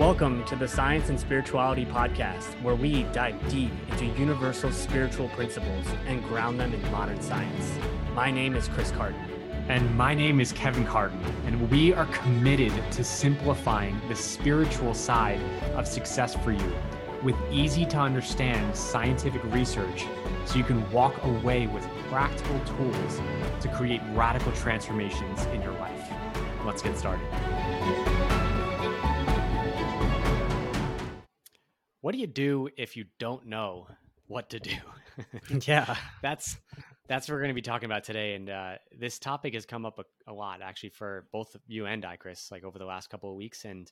Welcome to the Science and Spirituality Podcast, where we dive deep into universal spiritual principles and ground them in modern science. My name is Chris Carton. And my name is Kevin Carton, and we are committed to simplifying the spiritual side of success for you with easy to understand scientific research so you can walk away with practical tools to create radical transformations in your life. Let's get started. What do you do if you don't know what to do? yeah, that's that's what we're going to be talking about today. And uh, this topic has come up a, a, lot actually for both you and I, Chris, like over the last couple of weeks and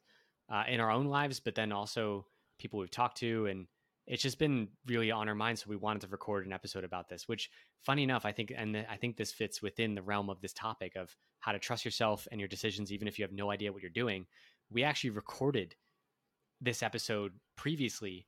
uh, in our own lives, but then also people we've talked to. And it's just been really on our mind. So we wanted to record an episode about this, which funny enough, I think, and I think this fits within the realm of this topic of how to trust yourself and your decisions, even if you have no idea what you're doing. We actually recorded this episode previously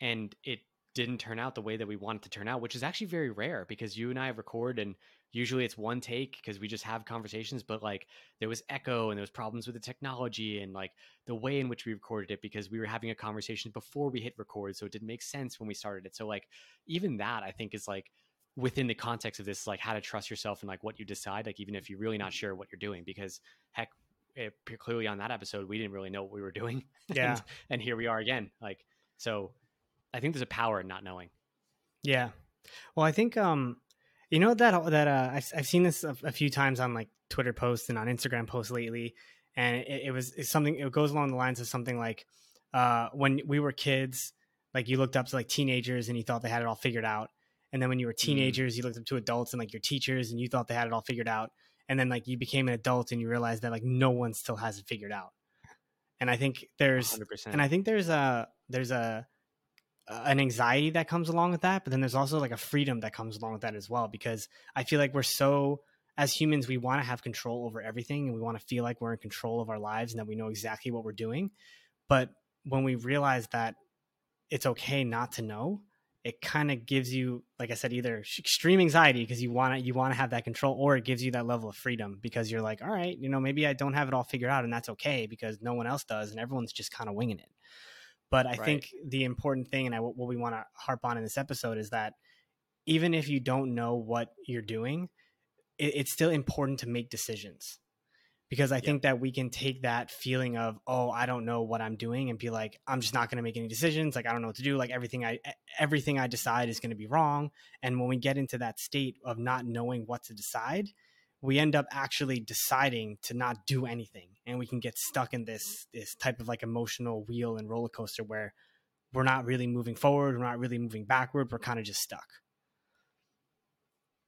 and it didn't turn out the way that we wanted to turn out, which is actually very rare because you and I record and usually it's one take because we just have conversations, but like there was echo and there was problems with the technology and like the way in which we recorded it because we were having a conversation before we hit record. So it didn't make sense when we started it. So like even that I think is like within the context of this, like how to trust yourself and like what you decide, like even if you're really not sure what you're doing, because heck, it, clearly on that episode, we didn't really know what we were doing. Yeah. and, and here we are again. Like, so I think there's a power in not knowing. Yeah. Well, I think, um, you know, that, that, uh, I've, I've seen this a, a few times on like Twitter posts and on Instagram posts lately. And it, it was something, it goes along the lines of something like, uh, when we were kids, like you looked up to like teenagers and you thought they had it all figured out. And then when you were mm. teenagers, mm. you looked up to adults and like your teachers and you thought they had it all figured out and then like you became an adult and you realized that like no one still has it figured out and i think there's 100%. and i think there's a there's a an anxiety that comes along with that but then there's also like a freedom that comes along with that as well because i feel like we're so as humans we want to have control over everything and we want to feel like we're in control of our lives and that we know exactly what we're doing but when we realize that it's okay not to know it kind of gives you like i said either extreme anxiety because you want to you want to have that control or it gives you that level of freedom because you're like all right you know maybe i don't have it all figured out and that's okay because no one else does and everyone's just kind of winging it but i right. think the important thing and I, what we want to harp on in this episode is that even if you don't know what you're doing it, it's still important to make decisions because I yeah. think that we can take that feeling of oh I don't know what I'm doing and be like I'm just not going to make any decisions like I don't know what to do like everything I everything I decide is going to be wrong and when we get into that state of not knowing what to decide we end up actually deciding to not do anything and we can get stuck in this this type of like emotional wheel and roller coaster where we're not really moving forward we're not really moving backward we're kind of just stuck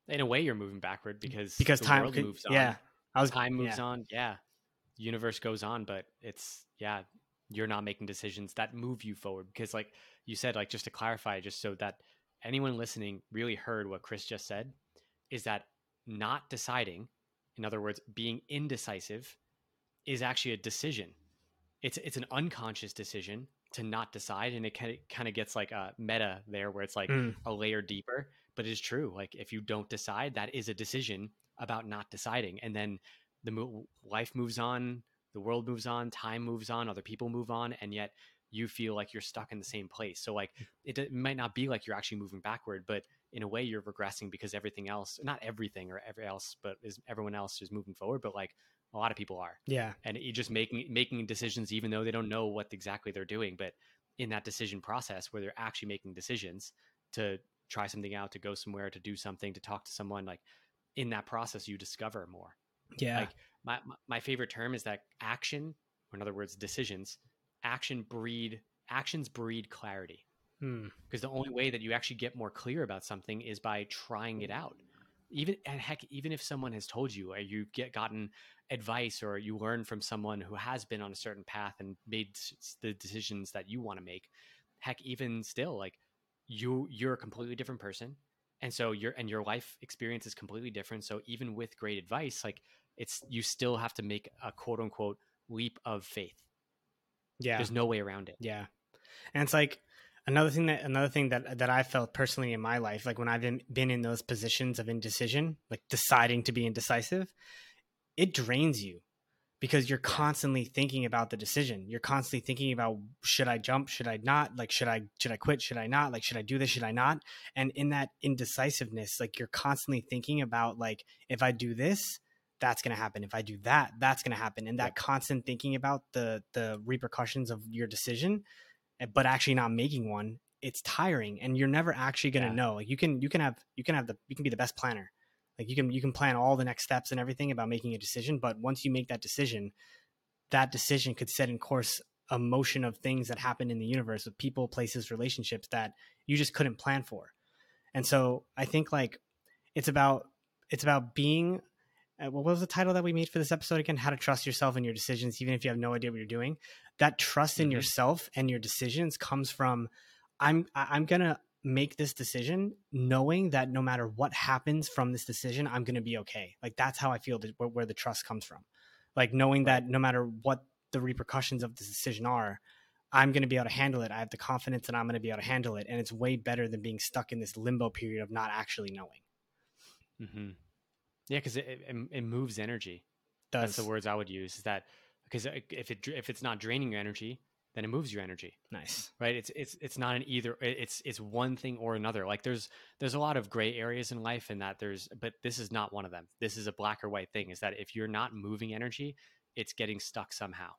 in a way you're moving backward because because time could, moves on. yeah I was time moves yeah. on. Yeah, the universe goes on, but it's yeah, you're not making decisions that move you forward because, like you said, like just to clarify, just so that anyone listening really heard what Chris just said, is that not deciding, in other words, being indecisive, is actually a decision. It's it's an unconscious decision to not decide, and it kind of kind of gets like a meta there, where it's like mm. a layer deeper. But it is true. Like if you don't decide, that is a decision about not deciding and then the mo- life moves on the world moves on time moves on other people move on and yet you feel like you're stuck in the same place. So like mm. it, it might not be like you're actually moving backward but in a way you're regressing because everything else not everything or every else but is everyone else is moving forward but like a lot of people are. Yeah. And you just making making decisions even though they don't know what exactly they're doing but in that decision process where they're actually making decisions to try something out to go somewhere to do something to talk to someone like in that process you discover more. Yeah. Like my my favorite term is that action or in other words decisions action breed actions breed clarity. Hmm. because the only way that you actually get more clear about something is by trying it out. Even and heck even if someone has told you or you get gotten advice or you learn from someone who has been on a certain path and made the decisions that you want to make heck even still like you you're a completely different person and so your and your life experience is completely different. So even with great advice like it's you still have to make a quote unquote leap of faith. Yeah. There's no way around it. Yeah. And it's like another thing that another thing that that i felt personally in my life like when i've been, been in those positions of indecision like deciding to be indecisive it drains you because you're constantly thinking about the decision. You're constantly thinking about should I jump, should I not? Like should I should I quit, should I not? Like should I do this, should I not? And in that indecisiveness, like you're constantly thinking about like if I do this, that's going to happen. If I do that, that's going to happen. And that yep. constant thinking about the the repercussions of your decision eh, but actually not making one, it's tiring and you're never actually going to yeah. know. Like you can you can have you can have the you can be the best planner like you can you can plan all the next steps and everything about making a decision, but once you make that decision, that decision could set in course a motion of things that happen in the universe with people, places, relationships that you just couldn't plan for. And so I think like it's about it's about being uh, what was the title that we made for this episode again? How to trust yourself and your decisions, even if you have no idea what you're doing. That trust in mm-hmm. yourself and your decisions comes from I'm I'm gonna make this decision knowing that no matter what happens from this decision i'm going to be okay. Like that's how i feel that, where, where, the trust comes from. Like knowing that no matter what the repercussions of this decision are i'm going to be able to handle it. I have the confidence that i'm going to be able to handle it and it's way better than being stuck in this limbo period of not actually knowing. Mm-hmm. yeah because it, it, it, moves energy. Does. that's the words i would use is that because uh, if it if it's not draining your energy then it moves your energy. Nice. Right? It's it's it's not an either it's it's one thing or another. Like there's there's a lot of gray areas in life and that there's but this is not one of them. This is a black or white thing is that if you're not moving energy, it's getting stuck somehow.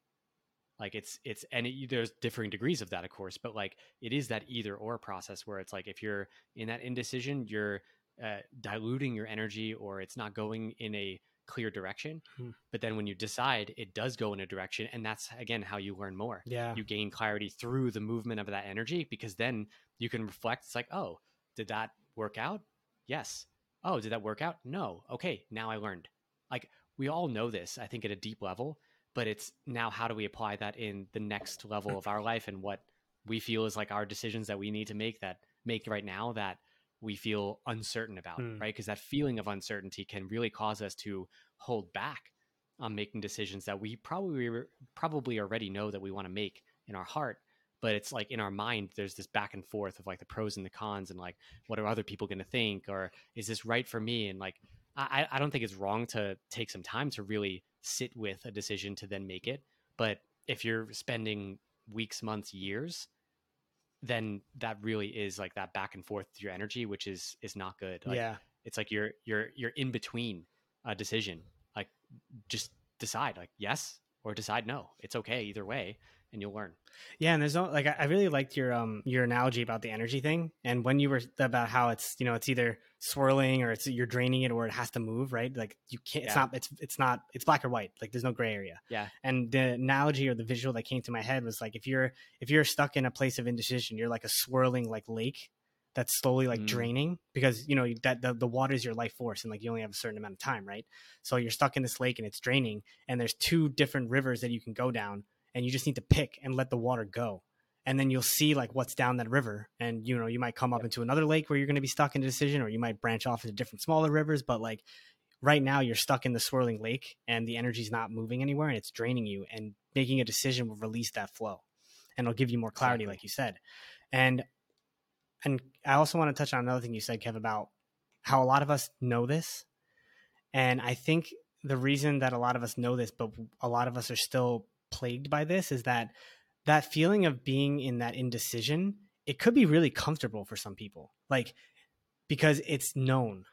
Like it's it's and it, there's differing degrees of that of course, but like it is that either or process where it's like if you're in that indecision, you're uh, diluting your energy or it's not going in a clear direction. Hmm. But then when you decide, it does go in a direction. And that's, again, how you learn more. Yeah. You gain clarity through the movement of that energy because then you can reflect. It's like, oh, did that work out? Yes. Oh, did that work out? No. Okay. Now I learned. Like we all know this, I think, at a deep level, but it's now how do we apply that in the next level of our life and what we feel is like our decisions that we need to make that make right now that we feel uncertain about, mm. right? Because that feeling of uncertainty can really cause us to hold back on making decisions that we probably probably already know that we want to make in our heart but it's like in our mind there's this back and forth of like the pros and the cons and like what are other people going to think or is this right for me and like I, I don't think it's wrong to take some time to really sit with a decision to then make it but if you're spending weeks months years then that really is like that back and forth to your energy, which is is not good. Like, yeah, it's like you're you're you're in between a decision. Like just decide like yes or decide no. It's okay either way and you'll learn. Yeah, and there's no like I really liked your um your analogy about the energy thing, and when you were about how it's you know it's either swirling or it's you're draining it or it has to move, right? Like you can't. It's not. It's it's not. It's black or white. Like there's no gray area. Yeah. And the analogy or the visual that came to my head was like if you're if you're stuck in a place of indecision, you're like a swirling like lake that's slowly like mm. draining because you know that the, the water is your life force and like you only have a certain amount of time right so you're stuck in this lake and it's draining and there's two different rivers that you can go down and you just need to pick and let the water go. And then you'll see like what's down that river. And you know you might come up into another lake where you're going to be stuck in a decision or you might branch off into different smaller rivers but like right now you're stuck in the swirling lake and the energy's not moving anywhere and it's draining you and making a decision will release that flow. And it'll give you more clarity like you said. And and i also want to touch on another thing you said kev about how a lot of us know this. And i think the reason that a lot of us know this but a lot of us are still plagued by this is that that feeling of being in that indecision it could be really comfortable for some people like because it's known.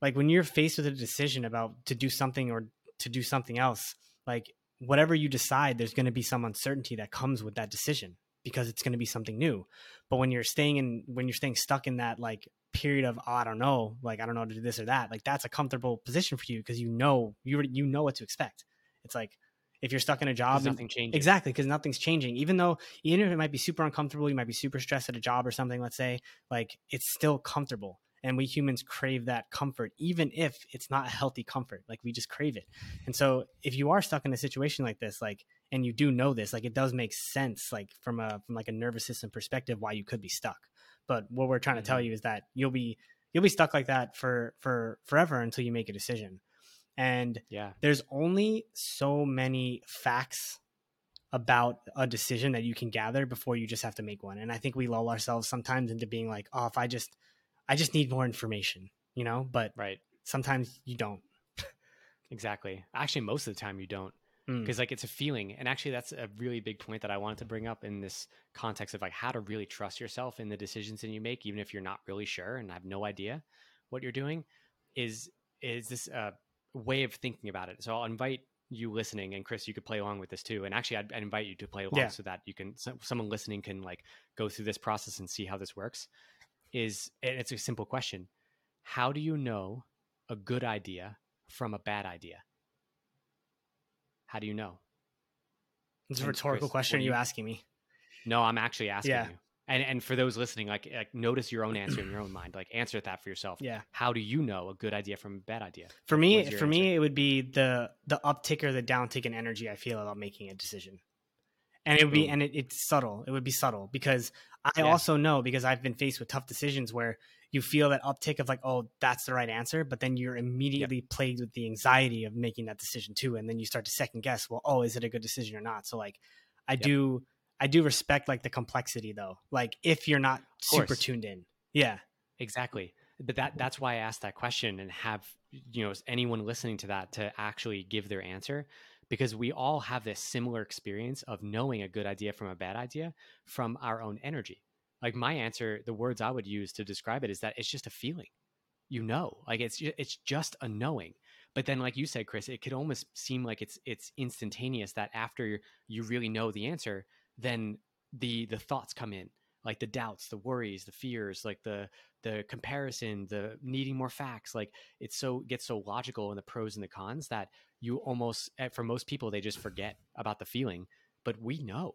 Like when you're faced with a decision about to do something or to do something else like whatever you decide there's going to be some uncertainty that comes with that decision because it's going to be something new. But when you're staying in when you're staying stuck in that like period of oh, i don't know like i don't know to do this or that like that's a comfortable position for you because you know you you know what to expect. It's like if you're stuck in a job nothing changes. exactly because nothing's changing. Even though even if it might be super uncomfortable you might be super stressed at a job or something let's say like it's still comfortable. And we humans crave that comfort even if it's not a healthy comfort like we just crave it. And so if you are stuck in a situation like this like and you do know this like it does make sense like from a from like a nervous system perspective why you could be stuck. But what we're trying to tell mm-hmm. you is that you'll be you'll be stuck like that for for forever until you make a decision and yeah. there's only so many facts about a decision that you can gather before you just have to make one. And I think we lull ourselves sometimes into being like, oh, if I just, I just need more information, you know, but right. sometimes you don't. exactly. Actually, most of the time you don't. Mm. because like it's a feeling and actually that's a really big point that i wanted to bring up in this context of like how to really trust yourself in the decisions that you make even if you're not really sure and have no idea what you're doing is is this a way of thinking about it so i'll invite you listening and chris you could play along with this too and actually i'd, I'd invite you to play along Yeah. so that you can so, someone listening can like go through this process and see how this works is it's a simple question how do you know a good idea from a bad idea how do you know It's a rhetorical Chris, question. Are you you- asking me? No, I'm actually asking Yeah. you. And and for those listening, like, like notice your own answer in your own mind. Like answer that for yourself. Yeah. How do you know a good idea from a bad idea? For me, for me, it would be the the uptick or the downtick in energy I feel about making a decision, and it would be and it, it's subtle. It would be subtle because I Yeah. also know because I've been faced with tough decisions where you feel that uptick of like, oh, that's the right answer, but then you're immediately plagued with the anxiety of making that decision too, and then you start to second guess. Well, oh, is it a good decision or not? So like, I Yep. do. I do respect like the complexity though. Like if you're not super tuned in. Yeah. Exactly. But that that's why I asked that question and have you know anyone listening to that to actually give their answer because we all have this similar experience of knowing a good idea from a bad idea from our own energy. Like my answer, the words I would use to describe it is that it's just a feeling. You know, like it's it's just a knowing. But then, like you said, Chris, it could almost seem like it's it's instantaneous. That after you really know the answer, then the the thoughts come in, like the doubts, the worries, the fears, like the the comparison, the needing more facts. Like it's so gets so logical in the pros and the cons that you almost eh, for most people they just forget about the feeling. But we know,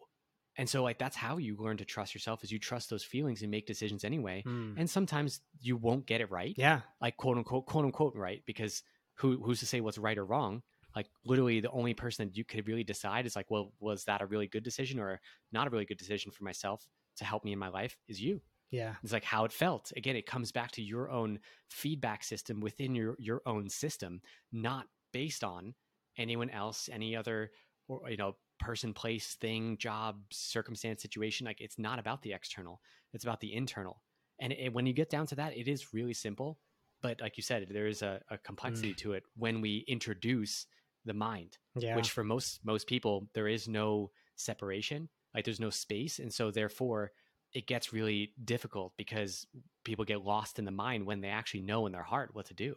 and so like that's how you learn to trust yourself is you trust those feelings and make decisions anyway. Mm. And sometimes you won't get it right Yeah. like quote unquote quote unquote right because who who's to say what's right or wrong like literally the only person that you could really decide is like well was that a really good decision or not a really good decision for myself to help me in my life is you. Yeah. it's like how it felt. Again it comes back to your own feedback system within your your own system not based on anyone else any other or you know person place thing job circumstance situation. Like it's not about the external. It's about the internal. And it, when you get down to that it is really simple. But like you said there is a, a complexity mm. to it when we introduce the mind Yeah. which for most most people there is no separation like there's no space and so therefore it gets really difficult because people get lost in the mind when they actually know in their heart what to do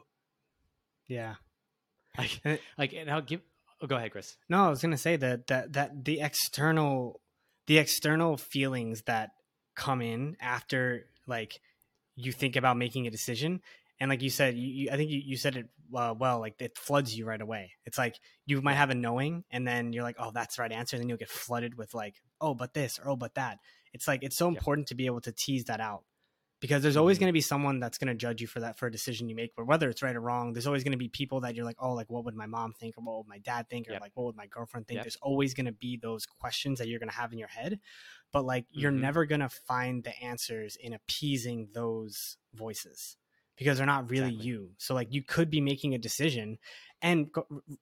yeah. like like and i'll give oh, go ahead chris No, I was gonna say that that that the external the external feelings that come in after like you think about making a decision and like you said you, you, i think you, you said it uh, well like it floods you right away it's like you might have a knowing and then you're like oh that's the right answer and then you'll get flooded with like oh but this or oh but that it's like it's so Yep. important to be able to tease that out because there's always Mhm. going to be someone that's going to judge you for that for a decision you make but whether it's right or wrong there's always going to be people that you're like oh like what would my mom think or what would my dad think or Yep. like what would my girlfriend think Yep. there's always going to be those questions that you're going to have in your head but like you're Mhm. never going to find the answers in appeasing those voices because they're not really Exactly. you so like you could be making a decision and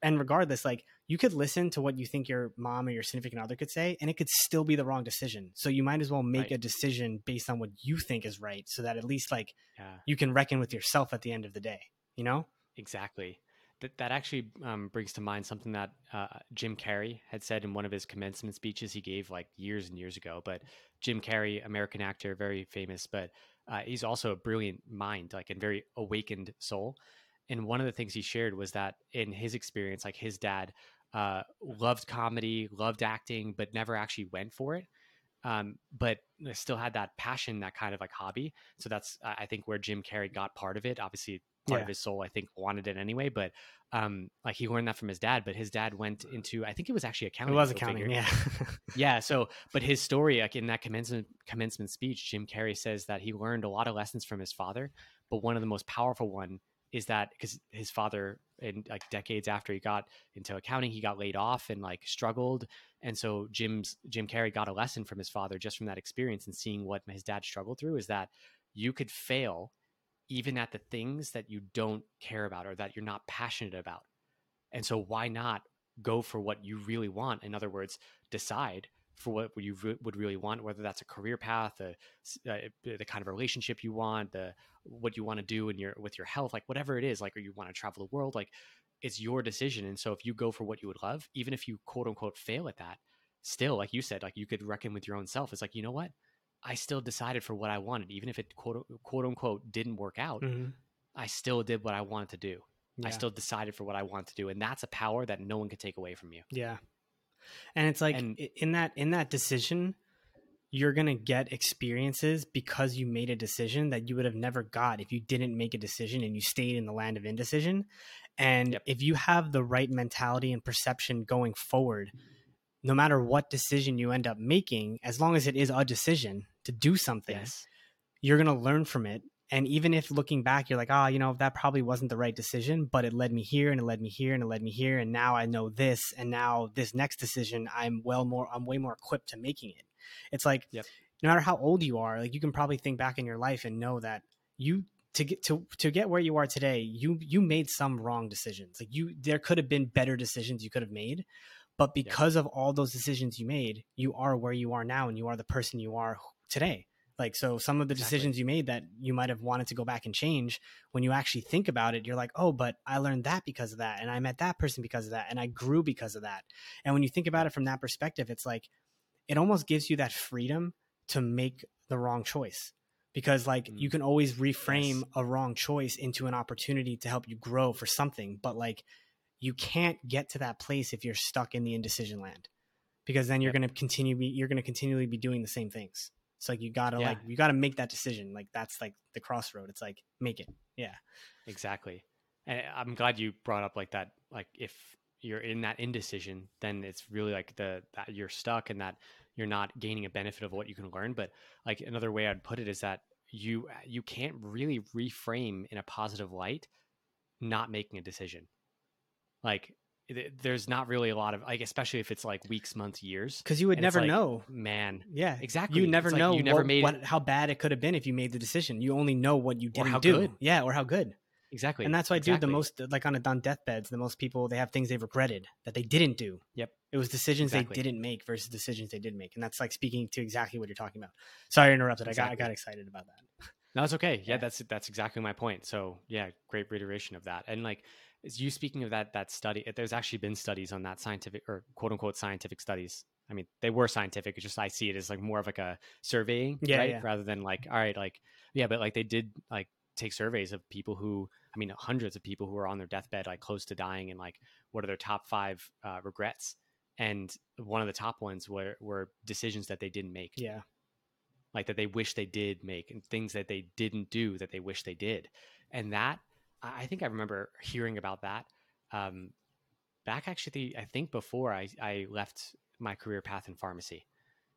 and regardless like you could listen to what you think your mom or your significant other could say and it could still be the wrong decision so you might as well make Right. a decision based on what you think is right so that at least like yeah you can reckon with yourself at the end of the day you know Exactly. That that actually um, brings to mind something that uh, Jim Carrey had said in one of his commencement speeches he gave like years and years ago. But Jim Carrey, American actor, very famous, but uh, he's also a brilliant mind, like a very awakened soul. And one of the things he shared was that in his experience, like his dad uh, loved comedy, loved acting, but never actually went for it. Um, but still had that passion, that kind of like hobby. So that's I I think where Jim Carrey got part of it. Obviously, part Yeah. of his soul i think wanted it anyway but um like he learned that from his dad but his dad went into i think it was actually accounting. it was accounting yeah yeah so but his story like in that commencement commencement speech jim carrey says that he learned a lot of lessons from his father but one of the most powerful one is that because his father in like decades after he got into accounting he got laid off and like struggled. And so jim's jim carrey got a lesson from his father just from that experience and seeing what his dad struggled through is that you could fail even at the things that you don't care about or that you're not passionate about. And so why not go for what you really want? In other words decide for what you would really want whether that's a career path uh, the kind of relationship you want the what you want to do in your with your health like whatever it is like or you want to travel the world like it's your decision. And so if you go for what you would love, even if you quote unquote fail at that, still, like you said, like you could reckon with your own self. It's like, you know what? I still decided for what I wanted, even if it quote quote unquote didn't work out. Mhm. I still did what I wanted to do. I still decided for what I want to do, and that's a power that no one can take away from you. Yeah. And it's like And- in that in that decision, you're going to get experiences because you made a decision that you would have never got if you didn't make a decision and you stayed in the land of indecision. And Yep. if you have the right mentality and perception going forward, no matter what decision you end up making, as long as it is a decision to do something, Yes. you're going to learn from it. And even if looking back, you're like, oh, you know, that probably wasn't the right decision, but it led me here and it led me here and it led me here. And now I know this. And now this next decision, I'm well more, I'm way more equipped to making it. It's like, Yep. no matter how old you are, like you can probably think back in your life and know that you, to get to, to get where you are today, you, you made some wrong decisions. Like you, there could have been better decisions you could have made. But because of all those decisions you made, you are where you are now and you are the person you are today. Like, so some of the Exactly. decisions you made that you might have wanted to go back and change, when you actually think about it, you're like, oh, but I learned that because of that. And I met that person because of that. And I grew because of that. And when you think about it from that perspective, it's like, it almost gives you that freedom to make the wrong choice because like Mm. you can always reframe Yes. a wrong choice into an opportunity to help you grow for something but like you can't get to that place if you're stuck in the indecision land because then you're Yep. going to continue be you're going to continually be doing the same things it's like you gotta Yeah. like you gotta make that decision like that's like the crossroad it's like make it yeah Exactly. And uh, I'm glad you brought up like that. Like if you're in that indecision, then it's really like the that you're stuck and that you're not gaining a benefit of what you can learn. But like another way I'd put it is that you uh, you can't really reframe in a positive light, not making a decision. Like there's not really a lot of like, especially if it's like weeks, months, years. because you would And never like, know Man, yeah exactly. you never It's like know you never what, made what, how bad it could have been if you made the decision you only know what you didn't do good. yeah or how good exactly. and that's why dude the most like on a on deathbeds the most people they have things they've regretted that they didn't do Yep. it was decisions Exactly. they didn't make versus decisions they did make and that's like speaking to exactly what you're talking about sorry i interrupted i got i got excited about that No, it's okay. Yeah, Yeah. that's that's exactly my point. So yeah, great reiteration of that. And like, is you speaking of that that study? There's actually been studies on that scientific or quote unquote scientific studies. I mean, they were scientific. It's just I see it as like more of like a surveying, Yeah, right? yeah. Rather than like, all right, like yeah, but like they did like take surveys of people who, I mean, hundreds of people who are on their deathbed, like close to dying, and like what are their top five uh, regrets? And one of the top ones were were decisions that they didn't make yeah like that they wish they did make and things that they didn't do that they wish they did and that i think i remember hearing about that um, back actually i think before I, I left my career path in pharmacy.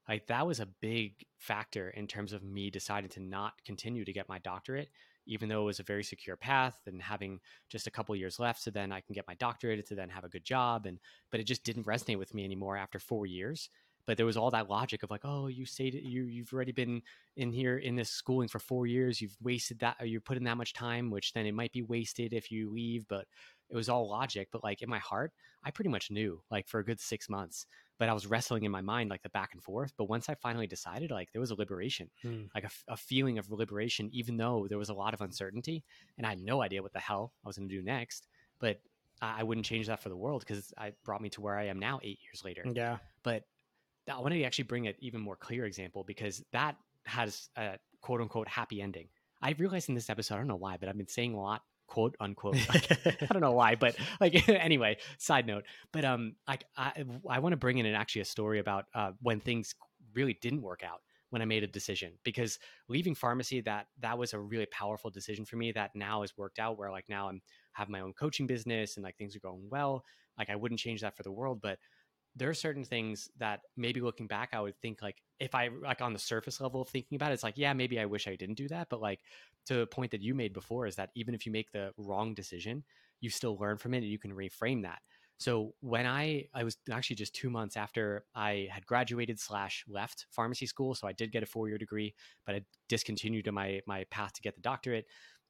Like that was a big factor in terms of me deciding to not continue to get my doctorate even though it was a very secure path and having just a couple years left so then i can get my doctorate to then have a good job and but it just didn't resonate with me anymore after four years but there was all that logic of like oh you stayed you you've already been in here in this schooling for four years you've wasted that or you're putting that much time which then it might be wasted if you leave but it was all logic but like in my heart i pretty much knew like for a good six months but i was wrestling in my mind like the back and forth but once i finally decided like there was a liberation Hmm. like a feeling of liberation even though there was a lot of uncertainty and i had no idea what the hell i was going to do next but I, I wouldn't change that for the world because it brought me to where i am now eight years later yeah but I wanted to actually bring an even more clear example because that has a quote unquote happy ending. I realized in this episode, I don't know why, but I've been saying a lot quote unquote. Like, I don't know why, but like anyway, side note. But um, like I I want to bring in an, actually a story about uh, when things really didn't work out when I made a decision because leaving pharmacy that that was a really powerful decision for me that now has worked out where like now I'm have my own coaching business and like things are going well. Like I wouldn't change that for the world, but there are certain things that maybe looking back i would think like if i like on the surface level of thinking about it it's like yeah maybe i wish i didn't do that. But like to the point that you made before is that even if you make the wrong decision you still learn from it and you can reframe that. So when i i was actually just two months after i had graduated slash left pharmacy school so i did get a four-year degree but i discontinued my my path to get the doctorate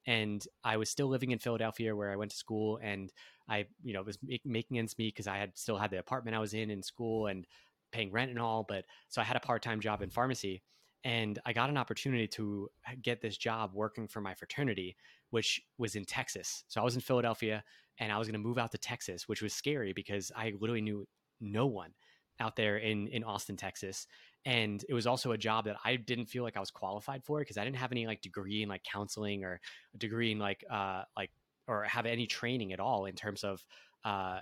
and i was still living in philadelphia where i went to school and I, you know, was make, making ends meet because I had still had the apartment I was in in school and paying rent and all. But so I had a part time job in pharmacy, and I got an opportunity to get this job working for my fraternity, which was in Texas. So I was in Philadelphia, and I was going to move out to Texas, which was scary because I literally knew no one out there in in Austin, Texas. And it was also a job that I didn't feel like I was qualified for because I didn't have any like degree in like counseling or a degree in like uh like or have any training at all in terms of uh,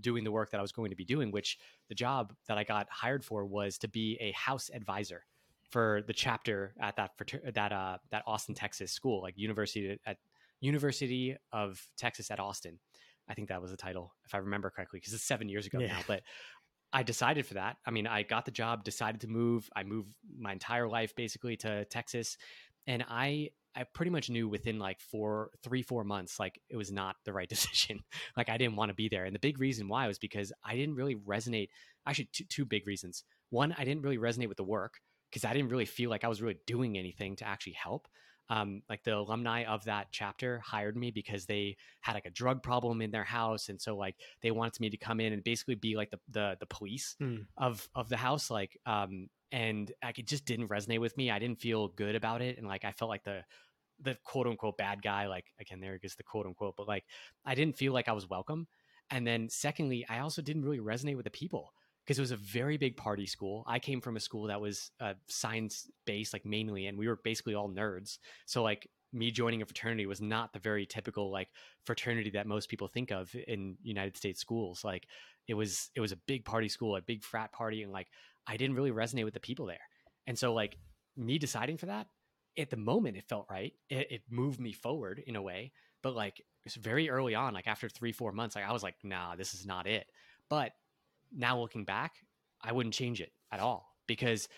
doing the work that I was going to be doing, which the job that I got hired for was to be a house advisor for the chapter at that that uh, that Austin, Texas school, like University at University of Texas at Austin. I think that was the title, if I remember correctly, because it's seven years ago yeah. now. But I decided for that. I mean, I got the job, decided to move. I moved my entire life basically to Texas, and I I pretty much knew within like four, three, four months, like it was not the right decision. like I didn't want to be there. And the big reason why was because I didn't really resonate. Actually, two, two big reasons. One, I didn't really resonate with the work because I didn't really feel like I was really doing anything to actually help. Um, like the alumni of that chapter hired me because they had like a drug problem in their house, and so like they wanted me to come in and basically be like the the, the police mm. of of the house. Like um, and like it just didn't resonate with me. I didn't feel good about it, and like I felt like the the quote unquote bad guy. Like again, there is the quote unquote, but like I didn't feel like I was welcome. And then secondly, I also didn't really resonate with the people because it was a very big party school. I came from a school that was uh, science based, like mainly, and we were basically all nerds. So like me joining a fraternity was not the very typical like fraternity that most people think of in United States schools. Like it was it was a big party school, a big frat party, and like I didn't really resonate with the people there. And so like me deciding for that at the moment it felt right. It, it moved me forward in a way, but like it's very early on, like after three, four months, like I was like, nah, this is not it. But now looking back, I wouldn't change it at all because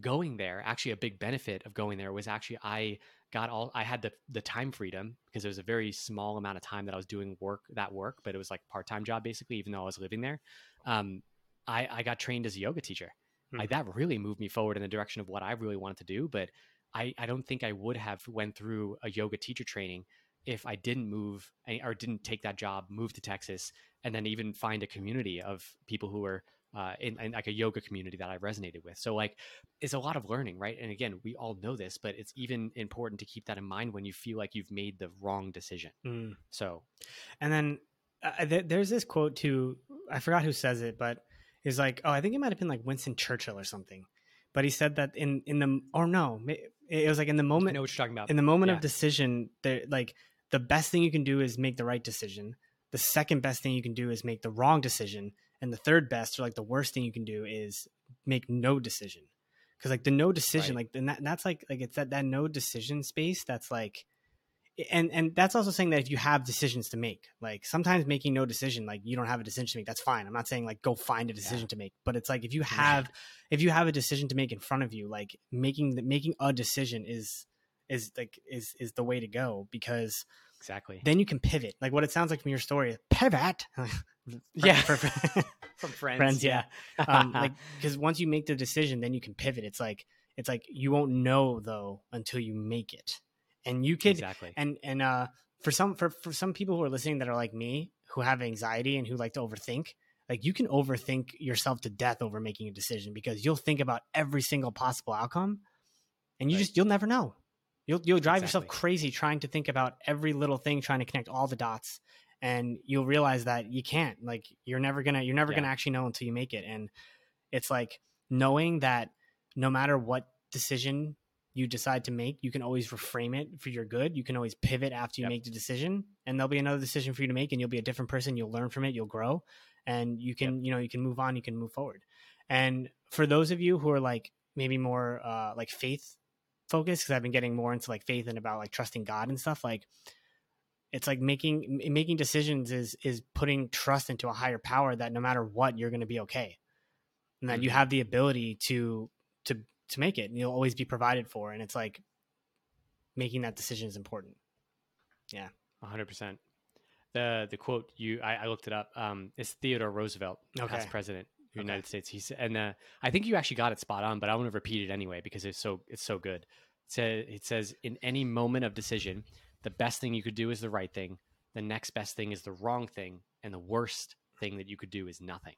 going there, actually a big benefit of going there was actually I got all I had the the time freedom because it was a very small amount of time that I was doing work that work, but it was like part time job basically, even though I was living there. Um, I, I got trained as a yoga teacher. Hmm. Like that really moved me forward in the direction of what I really wanted to do. But I, I don't think I would have went through a yoga teacher training if I didn't move or didn't take that job, move to Texas, and then even find a community of people who are uh, in, in, like a yoga community that I resonated with. So like it's a lot of learning, right? And again, we all know this, but it's even important to keep that in mind when you feel like you've made the wrong decision. Mm. So, and then uh, th- there's this quote too. I forgot who says it, but is like, oh, I think it might have been like Winston Churchill or something. But he said that in in the or no, it was like in the moment. I know what you're talking about. In the moment yeah. of decision, there like the best thing you can do is make the right decision. The second best thing you can do is make the wrong decision, and the third best or like the worst thing you can do is make no decision. Because like the no decision, right. like that, that's like like it's that that no decision space that's like and and that's also saying that if you have decisions to make like sometimes making no decision like you don't have a decision to make that's fine i'm not saying like go find a decision yeah. to make but it's like if you have if you have a decision to make in front of you like making the, making a decision is is like is is the way to go because exactly. then you can pivot. Like what it sounds like from your story pivot? Yeah. from friends, friends yeah, yeah. um like because once you make the decision then you can pivot. It's like it's like you won't know though until you make it. And you could exactly. and and uh for some for, for some people who are listening that are like me who have anxiety and who like to overthink like you can overthink yourself to death over making a decision because you'll think about every single possible outcome and you right. just you'll never know you'll you'll drive exactly. yourself crazy trying to think about every little thing trying to connect all the dots and you'll realize that you can't like you're never gonna you're never yeah. gonna actually know until you make it and it's like knowing that no matter what decision you decide to make, you can always reframe it for your good. You can always pivot after you yep. make the decision, and there'll be another decision for you to make, and you'll be a different person. You'll learn from it. You'll grow, and you can, yep. you know, you can move on. You can move forward. And for those of you who are like maybe more uh, like faith focused, because I've been getting more into like faith and about like trusting God and stuff, like it's like making making decisions is is putting trust into a higher power that no matter what, you're going to be okay, and that mm-hmm. you have the ability to to to make it and you'll always be provided for and it's like making that decision is important. Yeah. 100% the the quote you i, I looked it up um it's theodore roosevelt okay. past president okay. united states. He said and uh, i think you actually got it spot on but i want to repeat it anyway because it's so it's so good. It says, it says in any moment of decision the best thing you could do is the right thing. The next best thing is the wrong thing and the worst thing that you could do is nothing.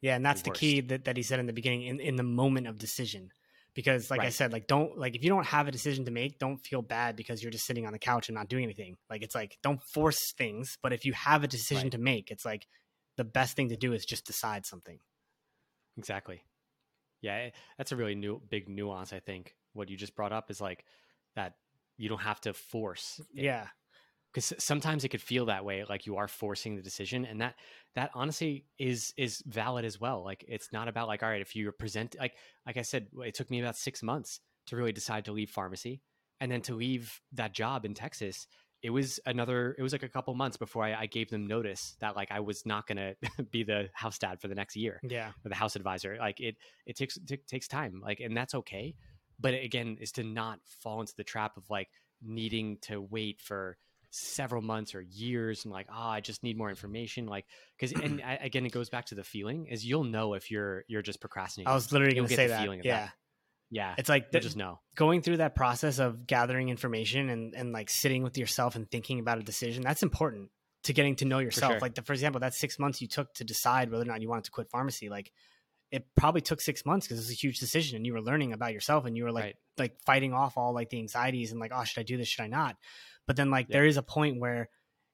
Yeah and that's the, the key that, that he said in the beginning in, in the moment of decision. Because like i said like don't like if you don't have a decision to make don't feel bad because you're just sitting on the couch and not doing anything. Like it's like don't force things but if you have a decision Right. to make it's like the best thing to do is just decide something Exactly. Yeah, eh, that's a really new big nuance. I think what you just brought up is like that you don't have to force. yeah because sometimes it could feel that way, like you are forcing the decision, and that that honestly is is valid as well. Like it's not about like all right, if you're present like like I said, it took me about six months to really decide to leave pharmacy, and then to leave that job in Texas. It was another. It was like a couple months before I, I gave them notice that like I was not gonna be the house dad for the next year yeah or the house advisor. Like it, it takes t- takes time. Like, and that's okay. But again, is to not fall into the trap of like needing to wait for several months or years and like, oh, I just need more information. Like, because and I, again, it goes back to the feeling is you'll know if you're you're just procrastinating. i was literally You'll gonna say the that feeling of yeah that. Yeah, it's like you'll just know. going through that process of gathering information and, and like sitting with yourself and thinking about a decision that's important to getting to know yourself sure. like the, for example that six months you took to decide whether or not you wanted to quit pharmacy like it probably took six months because it's a huge decision and you were learning about yourself and you were like Right. like fighting off all like the anxieties and like oh should i do this should i not but then like Yeah. there is a point where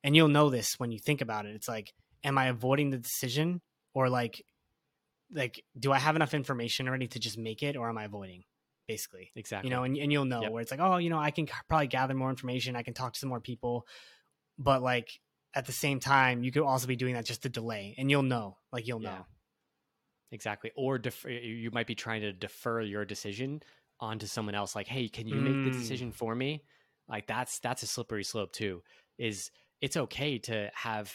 and you'll know this when you think about it it's like am i avoiding the decision or like like do i have enough information already to just make it or am i avoiding basically Exactly. you know and, and you'll know Yep. where it's like oh you know i can probably gather more information i can talk to some more people but like at the same time you could also be doing that just to delay and you'll know like you'll Yeah. know Exactly. Or defer, you might be trying to defer your decision onto someone else. Like, hey, can you make the Mm. decision for me? Like that's that's a slippery slope too. Is it's okay to have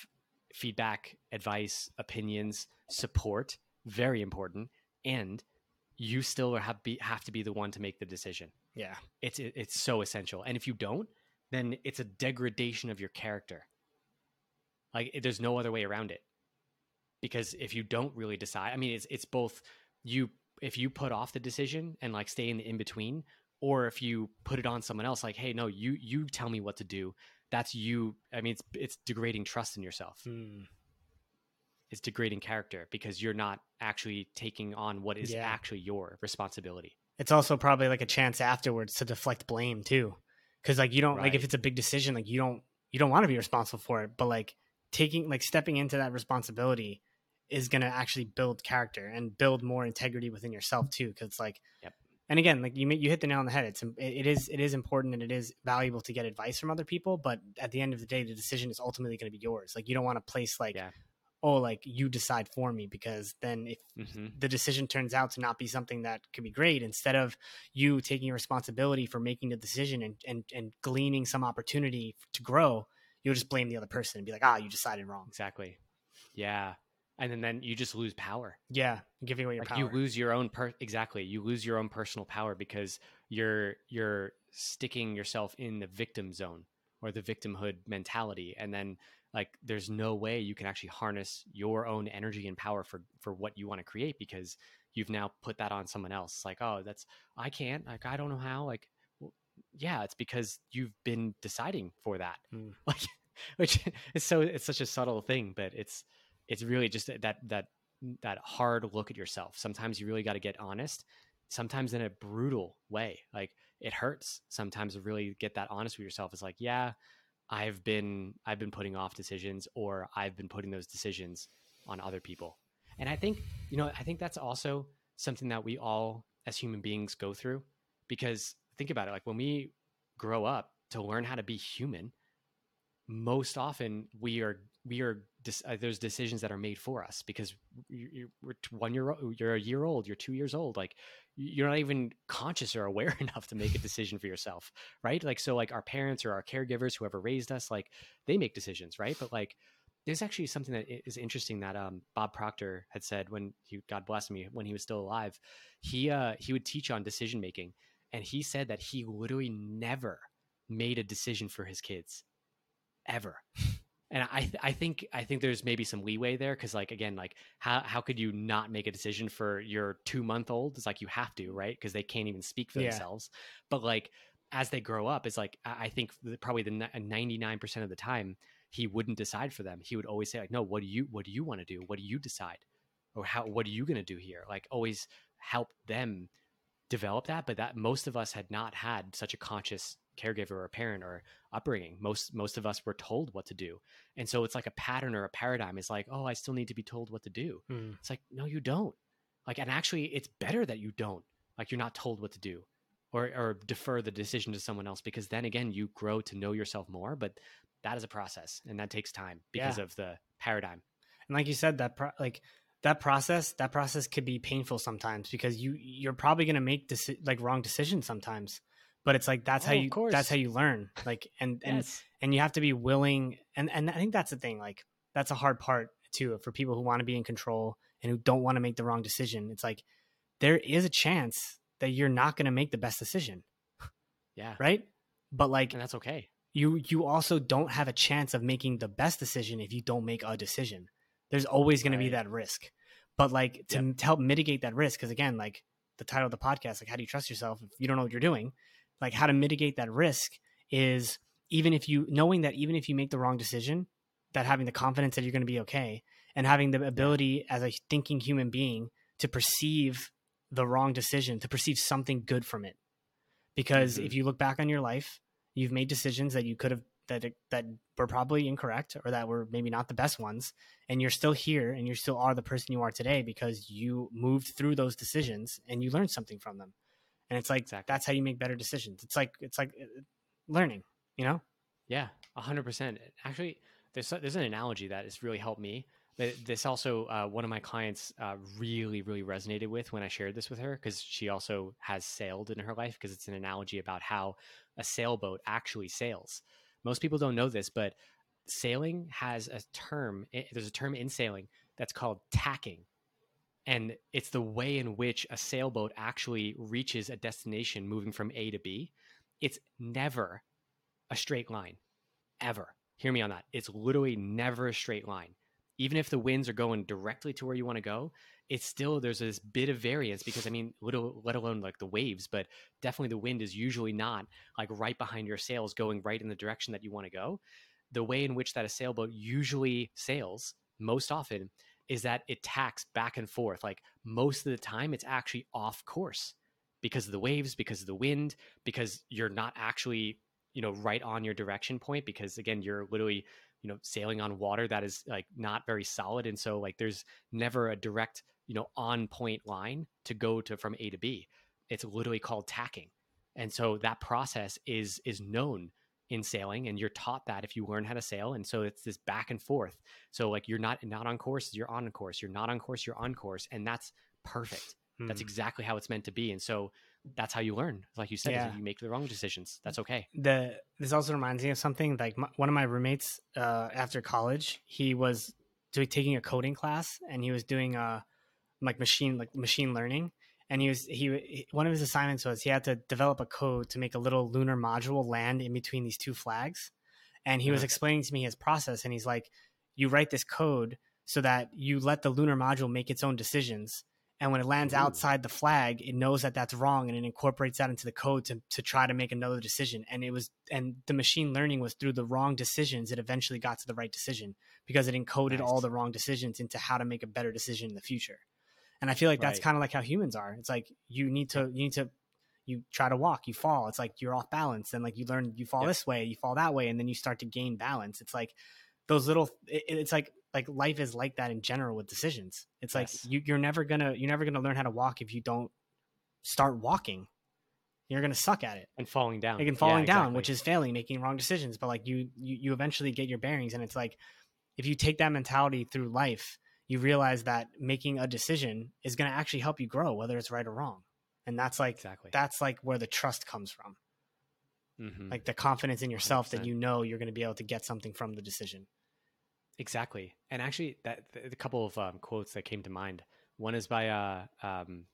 feedback, advice, opinions, support, very important, and you still have be have to be the one to make the decision. yeah It's it, it's so essential. And if you don't, then it's a degradation of your character. Like it- there's no other way around it. Because if you don't really decide, I mean, it's it's both you if you put off the decision and like stay in the in between, or if you put it on someone else, like, hey, no, you you tell me what to do. That's you. I mean, it's it's degrading trust in yourself. Mm. It's degrading character because you're not actually taking on what is Yeah. actually your responsibility. it's also probably like a chance afterwards to deflect blame too because like you don't like if it's a big decision like you don't you don't want to be responsible for it but like taking like stepping into that responsibility is going to actually build character and build more integrity within yourself too because like Yep. and again like you you hit the nail on the head it's it, it is it is important and it is valuable to get advice from other people but at the end of the day the decision is ultimately going to be yours like you don't want to place like Yeah. Oh like you decide for me because then if hmm the decision turns out to not be something that could be great instead of you taking responsibility for making the decision and, and, and gleaning some opportunity to grow you'll just blame the other person and be like ah you decided wrong Exactly. Yeah. And then, then you just lose power. yeah giving away your like power you lose your own per exactly you lose your own personal power because you're you're sticking yourself in the victim zone or the victimhood mentality and then like there's no way you can actually harness your own energy and power for for what you want to create because you've now put that on someone else like oh that's i can't like i don't know how like well, yeah it's because you've been deciding for that Hmm. like which is so it's such a subtle thing but it's it's really just that that that hard look at yourself. Sometimes you really got to get honest. Sometimes in a brutal way, like it hurts. Sometimes to really get that honest with yourself is like, yeah, I've been I've been putting off decisions, or I've been putting those decisions on other people. And I think you know I think that's also something that we all as human beings go through because think about it like when we grow up to learn how to be human most often we are we are uh, there's decisions that are made for us because you, you, we're one year old, you're a year old you're two years old like you're not even conscious or aware enough to make a decision for yourself right? Like so like our parents or our caregivers whoever raised us like they make decisions right? But like there's actually something that is interesting that um, Bob Proctor had said when he God bless me when he was still alive he uh he would teach on decision making and he said that he literally never made a decision for his kids ever and I, th- I think I think there's maybe some leeway there because like again like how how could you not make a decision for your two month old? It's like you have to right because they can't even speak for Yeah. themselves. But like as they grow up, it's like I think the- probably the uh, ninety nine percent of the time he wouldn't decide for them. He would always say like, no, what do you what do you want to do? What do you decide? Or how what are you gonna do here? Like always help them develop that, but that most of us had not had such a conscious caregiver or parent or upbringing. Most most of us were told what to do, and so it's like a pattern or a paradigm. Is like, oh, I still need to be told what to do. Mm. It's like, no, you don't. Like, and actually, it's better that you don't. Like, you're not told what to do, or or defer the decision to someone else because then again, you grow to know yourself more. But that is a process, and that takes time because Yeah. of the paradigm. and like you said that pro- like that process that process could be painful sometimes because you you're probably going to make deci- like wrong decisions sometimes but it's like that's how Oh, of you course. that's how you learn like and and Yes. and you have to be willing and and i think that's the thing like that's a hard part too for people who want to be in control and who don't want to make the wrong decision it's like there is a chance that you're not going to make the best decision yeah. right but like And that's okay. you you also don't have a chance of making the best decision if you don't make a decision there's always going to be that risk but like to, to help mitigate that risk because again like the title of the podcast like how do you trust yourself if you don't know what you're doing like how to mitigate that risk is even if you knowing that even if you make the wrong decision that having the confidence that you're going to be okay and having the ability as a thinking human being to perceive the wrong decision to perceive something good from it. Because Mhm. if you look back on your life you've made decisions that you could have that that were probably incorrect or that were maybe not the best ones and you're still here and you still are the person you are today because you moved through those decisions and you learned something from them and it's like Exactly. that's how you make better decisions it's like it's like uh, learning you know Yeah, a hundred percent. Actually, there's there's an analogy that has really helped me. But this also uh, one of my clients uh, really really resonated with when I shared this with her because she also has sailed in her life because it's an analogy about how a sailboat actually sails. Most people don't know this, but sailing has a term. i- There's a term in sailing that's called tacking. And it's the way in which a sailboat actually reaches a destination moving from A to B. It's never a straight line ever. Hear me on that. It's literally never a straight line. Even if the winds are going directly to where you want to go, it's still there's this bit of variance because I mean, little let alone like the waves, but definitely the wind is usually not like right behind your sails going right in the direction that you want to go. The way in which that a sailboat usually sails most often is that it tacks back and forth. Like most of the time it's actually off course because of the waves, because of the wind, because you're not actually you know right on your direction point because again you're literally you know sailing on water that is like not very solid and so like there's never a direct you know on point line to go to from a to b it's literally called tacking and so that process is is known in sailing and you're taught that if you learn how to sail and so it's this back and forth. So like you're not not on course you're on course you're not on course you're on course and that's perfect. That's Hmm. exactly how it's meant to be and so that's how you learn. Like you said Yeah. you make the wrong decisions. That's okay. The this also reminds me of something like my, one of my roommates uh, after college he was doing taking a coding class and he was doing a like machine like machine learning and he was he one of his assignments was he had to develop a code to make a little lunar module land in between these two flags. And he was Uh-huh. explaining to me his process and he's like you write this code so that you let the lunar module make its own decisions. And when it lands Ooh. outside the flag it knows that that's wrong and it incorporates that into the code to, to try to make another decision. And it was and the machine learning was through the wrong decisions it eventually got to the right decision because it encoded all the wrong decisions into how to make a better decision in the future and i feel like that's Right. kind of like how humans are. It's like you need to you need to you try to walk you fall. It's like you're off balance. And like you learn you fall Yep. this way you fall that way and then you start to gain balance. It's like those little it, it's like like life is like that in general with decisions. It's like Yes. you, you're never gonna you're never gonna learn how to walk if you don't start walking. You're gonna suck at it. And falling down. Like and Yeah, falling down exactly. which is failing making wrong decisions. But like you, you you eventually get your bearings and it's like if you take that mentality through life you realize that making a decision is going to actually help you grow whether it's right or wrong. And that's like exactly. that's like where the trust comes from. Mhm. like the confidence in yourself that 100%. you know you're going to be able to get something from the decision. Exactly. And actually that th- the couple of um, quotes that came to mind. One is by uh, um,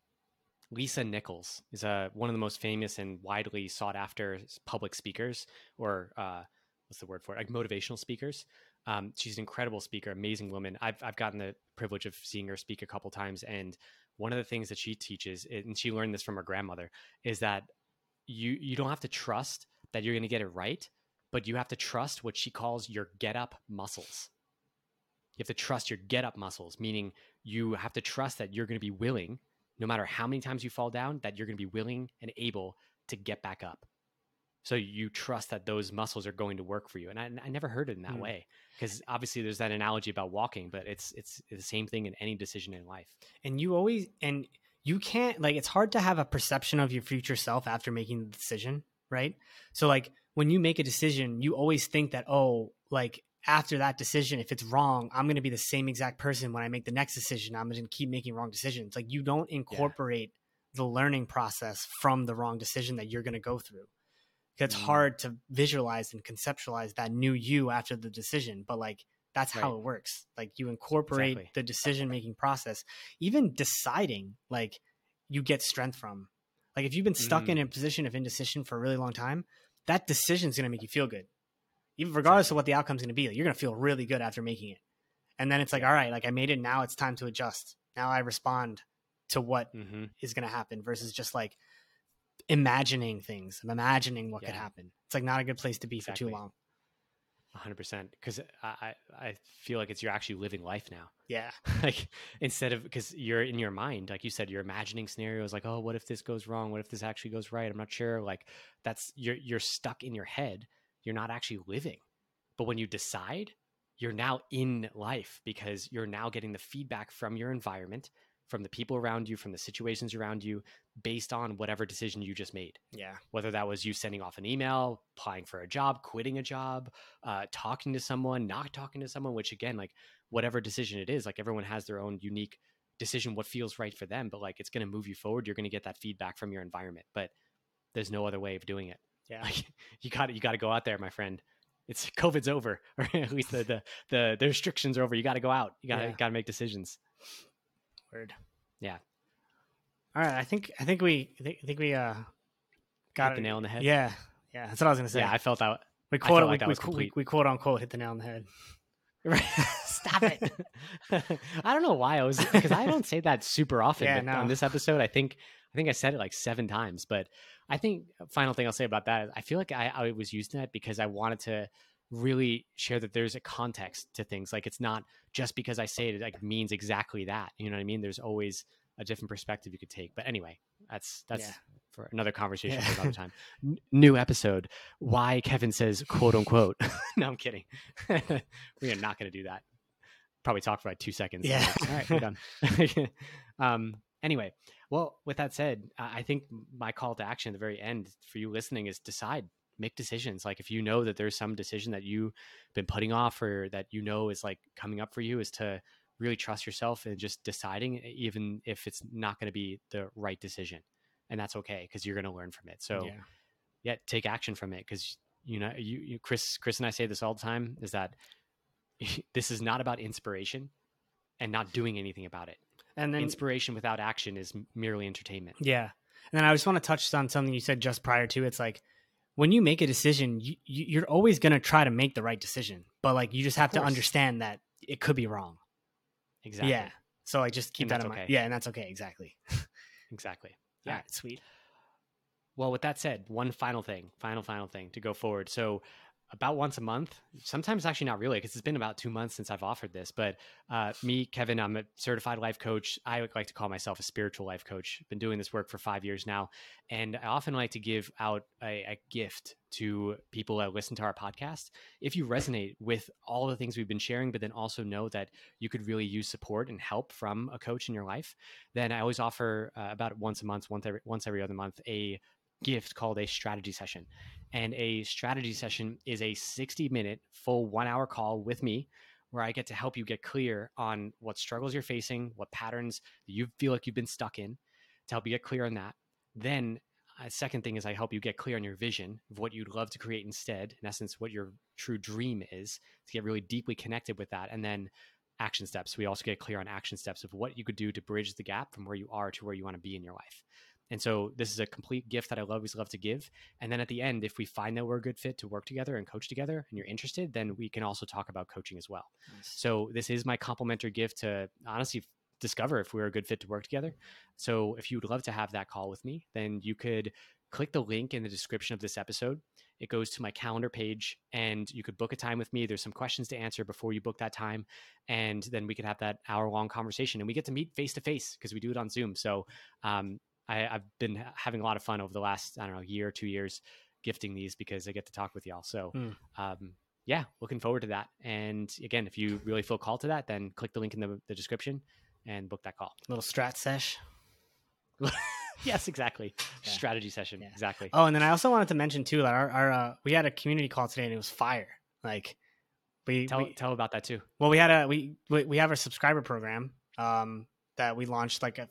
lisa nichols. Is uh, one of the most famous and widely sought after public speakers or uh, what's the word for it? Like motivational speakers um, she's an incredible speaker amazing woman I've, I've gotten the privilege of seeing her speak a couple times and one of the things that she teaches and she learned this from her grandmother is that you you don't have to trust that you're going to get it right but you have to trust what she calls your get up muscles you have to trust your get up muscles meaning you have to trust that you're going to be willing no matter how many times you fall down, that you're going to be willing and able to get back up. So you trust that those muscles are going to work for you. And I, I never heard it in that Mm. way because obviously there's that analogy about walking, but it's it's the same thing in any decision in life. and you always and you can't like it's hard to have a perception of your future self after making the decision right so like when you make a decision you always think that oh like after that decision if it's wrong i'm going to be the same exact person when i make the next decision i'm going to keep making wrong decisions like you don't incorporate the learning process from the wrong decision that you're going to go through it's Mm. hard to visualize and conceptualize that new you after the decision but like that's how it works. Like you incorporate Exactly. the decision making process even deciding like you get strength from. Like if you've been stuck Mm. in a position of indecision for a really long time that decision is going to make you feel good. Even regardless of what the outcome's going to be you're going to feel really good after making it. And then it's like all right like i made it. Now it's time to adjust. Now i respond to what Mm-hmm. is going to happen versus just like imagining things i'm imagining what could happen it's like not a good place to be for too long hundred percent. Because I, I I feel like it's you're actually living life now. yeah like instead of because you're in your mind, like you said, you're imagining scenarios like, oh, what if this goes wrong? What if this actually goes right? I'm not sure. Like that's you're you're stuck in your head. You're not actually living. But when you decide, you're now in life because you're now getting the feedback from your environment, from the people around you, from the situations around you, based on whatever decision you just made yeah whether that was you sending off an email, applying for a job, quitting a job, uh, talking to someone, not talking to someone, which again, like whatever decision it is, like everyone has their own unique decision, what feels right for them, but like it's going to move you forward. You're going to get that feedback from your environment, but there's no other way of doing it. yeah Like you got to you got to go out there, my friend. It's COVID's over, or at least the the the, the restrictions are over. You got to go out. You got to Yeah. got to make decisions. Word Yeah. all right i think i think we i think, I think we uh got Hit the it nail on the head. yeah yeah that's what i was gonna say yeah. I felt that. we quote we, like we, we, complete. we quote unquote hit the nail on the head Stop it. I don't know why I was because I don't say that super often. Yeah, no. On this episode, I think I think I said it like seven times. But I think final thing I'll say about that is I feel like I, I was using that because I wanted to really share that there's a context to things. Like it's not just because I say it like means exactly that. You know what I mean? There's always a different perspective you could take. But anyway, that's that's Yeah. for another conversation Yeah. for another time. N- new episode. Why Kevin says quote unquote. no, I'm kidding. we are not going to do that. Probably talk for like two seconds. Yeah. like, All right, we're done. um. Anyway, well, with that said, I think my call to action at the very end for you listening is decide, make decisions. Like if you know that there's some decision that you've been putting off or that you know is like coming up for you, is to really trust yourself and just deciding, even if it's not going to be the right decision, and that's okay because you're going to learn from it. So yeah yeah, take action from it because you know you, you Chris Chris and I say this all the time is that this is not about inspiration and not doing anything about it. and then inspiration without action is merely entertainment. Yeah. And then I just want to touch on something you said just prior to. It's like when you make a decision, you, you, you're always going to try to make the right decision, but like you just have to understand that it could be wrong. Exactly. Yeah. So like just keep And that in mind. okay. Yeah, and that's okay. Exactly. Exactly. Yeah. Yeah. All right, sweet. Well, with that said, one final thing, final, final thing to go forward. So, about once a month, sometimes actually not really, because it's been about two months since I've offered this. But uh, me, Kevin, I'm a certified life coach. I like to call myself a spiritual life coach. Been doing this work for five years now. And I often like to give out a, a gift to people that listen to our podcast. If you resonate with all the things we've been sharing, but then also know that you could really use support and help from a coach in your life, then I always offer uh, about once a month, once every, once every other month, a gift called a strategy session. And a strategy session is a 60 minute full one hour call with me where I get to help you get clear on what struggles you're facing, what patterns you feel like you've been stuck in, to help you get clear on that. Then, a second thing is I help you get clear on your vision of what you'd love to create instead, in essence, what your true dream is, to get really deeply connected with that. And then action steps. We also get clear on action steps of what you could do to bridge the gap from where you are to where you want to be in your life. And so this is a complete gift that I always love to give. And then at the end, if we find that we're a good fit to work together and coach together and you're interested, then we can also talk about coaching as well. So this is my complimentary gift to honestly discover if we're a good fit to work together. So if you would love to have that call with me, then you could click the link in the description of this episode it goes to my calendar page and you could book a time with me. There's some questions to answer before you book that time. And then we could have that hour long conversation and we get to meet face to face because we do it on Zoom. So um, I, have been having a lot of fun over the last, I don't know, year or two years gifting these because I get to talk with y'all. So mm. um, yeah, looking forward to that. And again, if you really feel called to that, then click the link in the, the description and book that call. Little strat sesh. yes, exactly. Yeah. Strategy session. Yeah. Exactly. Oh, and then I also wanted to mention too that our, our uh, we had a community call today and it was fire. Like we tell we, tell about that too. Well, we had a we we have a subscriber program um that we launched like a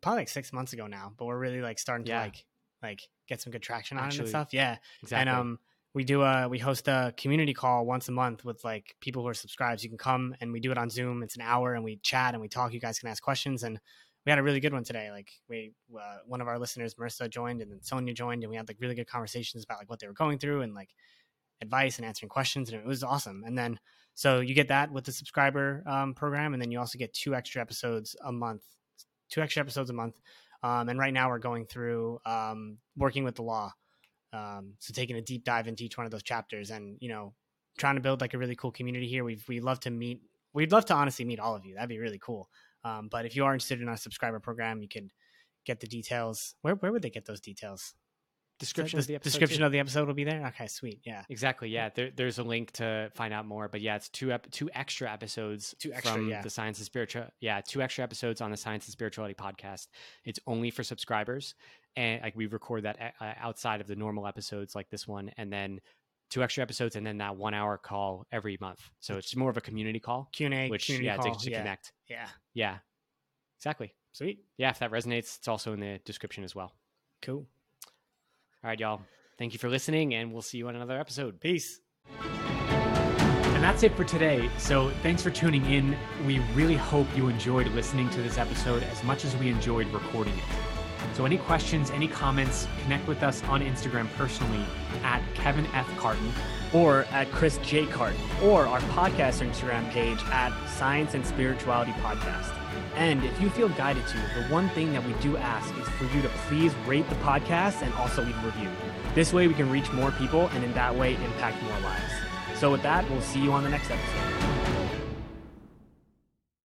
probably like six months ago now, but we're really like starting yeah. to like like get some good traction on Actually, it and stuff. Yeah, exactly. And um, we do a we host a community call once a month with like people who are subscribed. You can come and we do it on Zoom. It's an hour and we chat and we talk. You guys can ask questions and we had a really good one today. Like we, uh, one of our listeners, Marissa, joined, and then Sonia joined, and we had like really good conversations about like what they were going through and like advice and answering questions, and it was awesome. And then so you get that with the subscriber um, program, and then you also get two extra episodes a month, two extra episodes a month. Um, and right now we're going through um, working with the law, um, so taking a deep dive into each one of those chapters, and you know, trying to build like a really cool community here. We we love to meet. We'd love to honestly meet all of you. That'd be really cool. Um, but if you are interested in our subscriber program, you can get the details. Where where would they get those details? Description of the episode. Description too. of the episode will be there. Okay, sweet. Yeah, exactly. Yeah, there, there's a link to find out more. But yeah, it's two ep- two extra episodes two extra, from yeah. the Science and Spiritual. Yeah, two extra episodes on the Science and Spirituality podcast. It's only for subscribers, and like we record that uh, outside of the normal episodes like this one, and then two extra episodes and then that one hour call every month. So it's more of a community call. Q and A, which yeah, to, to yeah. connect. Yeah, yeah, Exactly. Sweet. Yeah, if that resonates, it's also in the description as well. Cool. All right, y'all. Thank you for listening, and we'll see you on another episode. Peace. And that's it for today. So thanks for tuning in. We really hope you enjoyed listening to this episode as much as we enjoyed recording it. So, any questions, any comments, connect with us on Instagram personally at Kevin F. Carton or at Chris J. Carton or our podcast Instagram page at Science and Spirituality Podcast. And if you feel guided to, the one thing that we do ask is for you to please rate the podcast and also leave a review. This way we can reach more people and in that way impact more lives. So with that, we'll see you on the next episode.